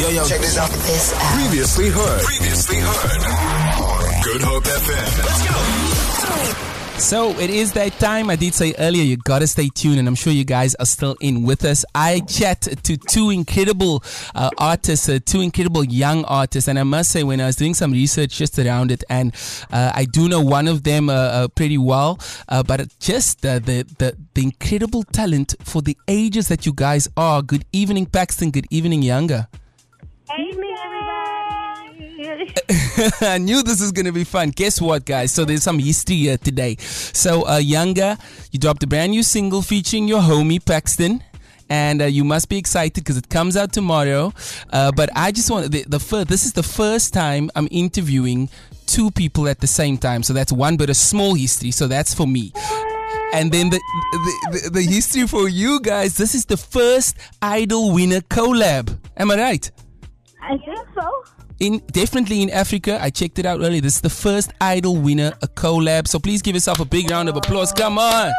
Yo, yo, check this out. This Previously heard. Previously heard. Good Hope FM. Let's go. So it is that time. I did say earlier, you gotta stay tuned, and I'm sure you guys are still in with us. I chat to two incredible uh, artists, uh, two incredible young artists, and I must say, when I was doing some research just around it, and uh, I do know one of them uh, uh, pretty well, uh, but just the, the the incredible talent for the ages that you guys are. Good evening, Paxton. Good evening, Yanga. Evening, I knew this was going to be fun. Guess what, guys? So there's some history here today. So, uh, Yanga, you dropped a brand new single featuring your homie, Paxton and uh, you must be excited because it comes out tomorrow. Uh, but I just want the, the first. This is the first time I'm interviewing two people at the same time. So that's one bit of small history. So that's for me. And then the, the, the, the history for you guys. This is the first Idol winner collab. Am I right? I think so in definitely in Africa. I checked it out earlier. This is the first Idol winner, a collab. So please give yourself a big round of applause. Come on.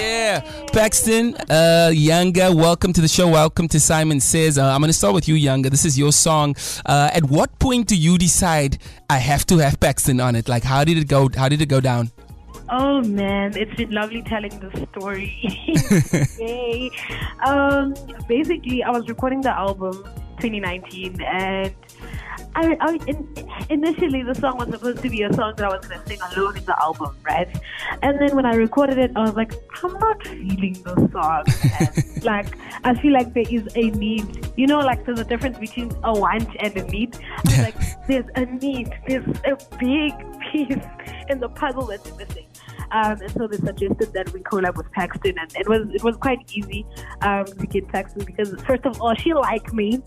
Yeah, Paxton, uh, Yanga, welcome to the show. Welcome to Saaiman Says. Uh, I'm going to start with you, Yanga. This is your song. Uh, at what point do you decide I have to have Paxton on it? Like, how did it go? How did it go down? Oh man, it's been lovely telling the story. Yay. Um, basically, I was recording the album 2019, and I, I in, initially the song was supposed to be a song that I was gonna sing alone in the album, right? And then when I recorded it, I was like, I'm not feeling the song. and, like I feel like there is a need. You know, like there's a difference between a want and a need. I feel like there's a need. There's a big piece in the puzzle that's missing. Um, and so they suggested that we collab with Paxton, and it was it was quite easy um, to get Paxton because first of all, she liked me.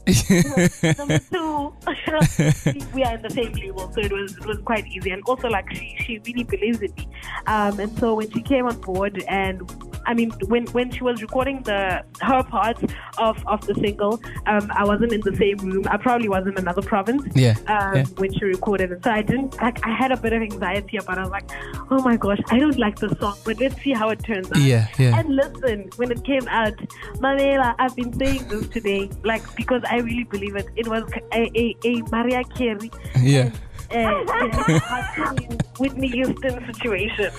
Number two, we are in the same label, so it was it was quite easy, and also like she she really believes in me. Um, and so when she came on board and I mean, when when she was recording the her part of, of the single, um, I wasn't in the same room. I probably was in another province. Yeah, um, yeah. When she recorded it, so I didn't like. I had a bit of anxiety about. it. I was like, oh my gosh, I don't like the song, but let's see how it turns out. Yeah, yeah. And listen, when it came out, Mamela, I've been saying this today, like because I really believe it. It was a a, a Mariah Carey. Yeah. And, uh, Whitney Houston situation.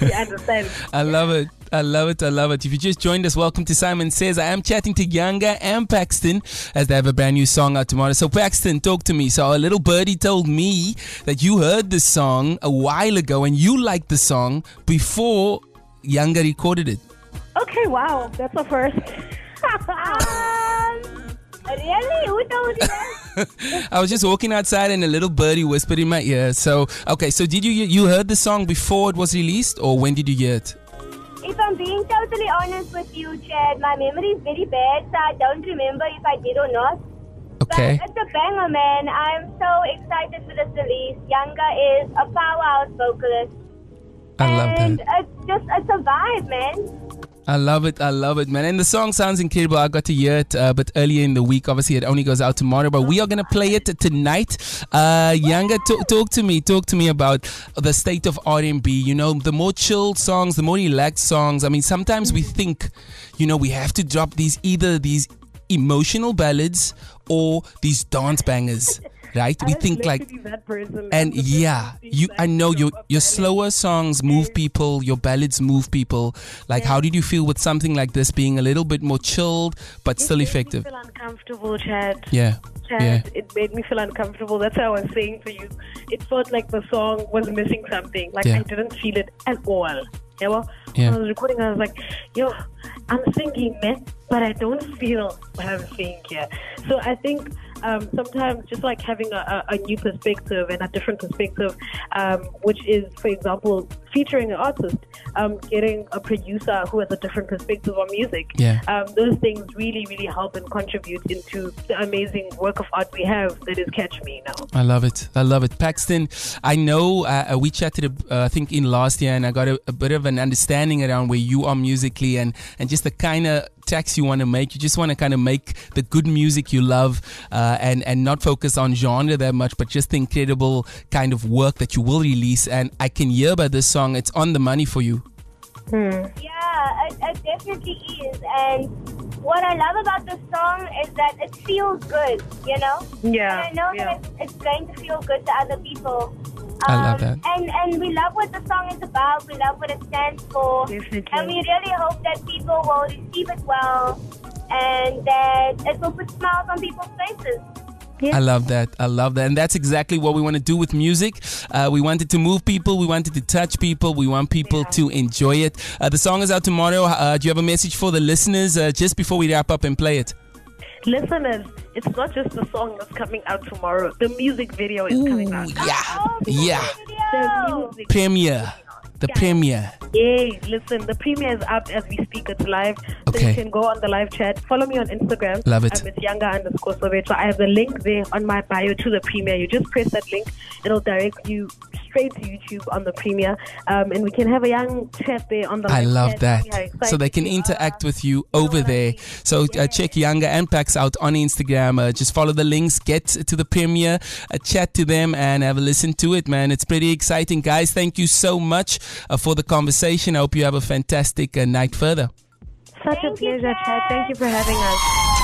You understand? I love it. I love it. I love it. If you just joined us, welcome to Saaiman Says. I am chatting to Yanga and Paxton as they have a brand new song out tomorrow. So, Paxton, talk to me. So, a little birdie told me that you heard this song a while ago and you liked the song before Yanga recorded it. Okay, wow. That's a first. really? Who told you that? I was just walking outside and a little birdie whispered in my ear. So, okay, so did you you heard the song before it was released or when did you hear it? If I'm being totally honest with you, Chad, my memory is very bad, so I don't remember if I did or not. Okay. But it's a banger, man. I'm so excited for this release. Yanga is a powerhouse vocalist. I love and that. it's just, it's a vibe, man. I love it. I love it, man. And the song sounds incredible. I got to hear it, uh, but earlier in the week, obviously, it only goes out tomorrow. But we are going to play it tonight. Uh, Yanga, t- talk to me. Talk to me about the state of R&B. You know, the more chilled songs, the more relaxed songs. I mean, sometimes we think, you know, we have to drop these either these emotional ballads or these dance bangers. Right, we I was think like and yeah, you I know your your slower songs move people, your ballads move people. Like how did you feel with something like this being a little bit more chilled but still It effective? me feel uncomfortable, Chad. Yeah. Chad, Yeah. it made me feel uncomfortable. That's what I was saying for you. It felt like the song was missing something. Like Yeah. I didn't feel it at all. Yeah, well, Yeah. when I was recording, I was like, yo, I'm singing, man, but I don't feel what I'm saying here. So I think um, sometimes just like having a, a, new perspective and a different perspective, um, which is, for example, featuring an artist, um, getting a producer who has a different perspective on music. Yeah. Um, those things really, really help and contribute into the amazing work of art we have that is Catch Me now. I love it. I love it. Paxton, I know uh, we chatted, uh, I think, in last year, and I got a, a bit of an understanding around where you are musically and, and just the kind of tracks you want to make. You just want to kind of make the good music you love uh, and, and not focus on genre that much, but just the incredible kind of work that you will release. And I can hear by this song, it's on the money for you. Yeah, it, it definitely is. And what I love about this song is that it feels good, you know? Yeah, And I know yeah. that it's, it's going to feel good to other people. I love Um, that. And, and we love what the song is about. We love what it stands for. Definitely. And we really hope that people will receive it well and that it will put smiles on people's faces. I love that. I love that. And that's exactly what we want to do with music. Uh, we wanted to move people. We wanted to touch people. We want people to enjoy it. Uh, the song is out tomorrow. Uh, do you have a message for the listeners uh, just before we wrap up and play it? Listeners, it's not just the song that's coming out tomorrow. The music video is coming out. yeah. Oh, Yeah. The video. music Premiere. The premiere. Yay! Listen, the premiere is up as we speak. It's live, so you can go on the live chat. Follow me on Instagram. Love it. Um, it's yanga underscore Sobetwa. I have the link there on my bio to the premiere. You just press that link; it'll direct you straight to YouTube on the premiere, um, and we can have a young chat there on the. I love that. See how excited So they can interact with you over there. So uh, check Yanga and Pax out on Instagram. Uh, just follow the links, get to the premiere, uh, chat to them, and have a listen to it, man. It's pretty exciting. Guys, thank you so much uh, for the conversation. I hope you have a fantastic uh, night further. Such a Thank you, pleasure, Chad. Thank you for having us.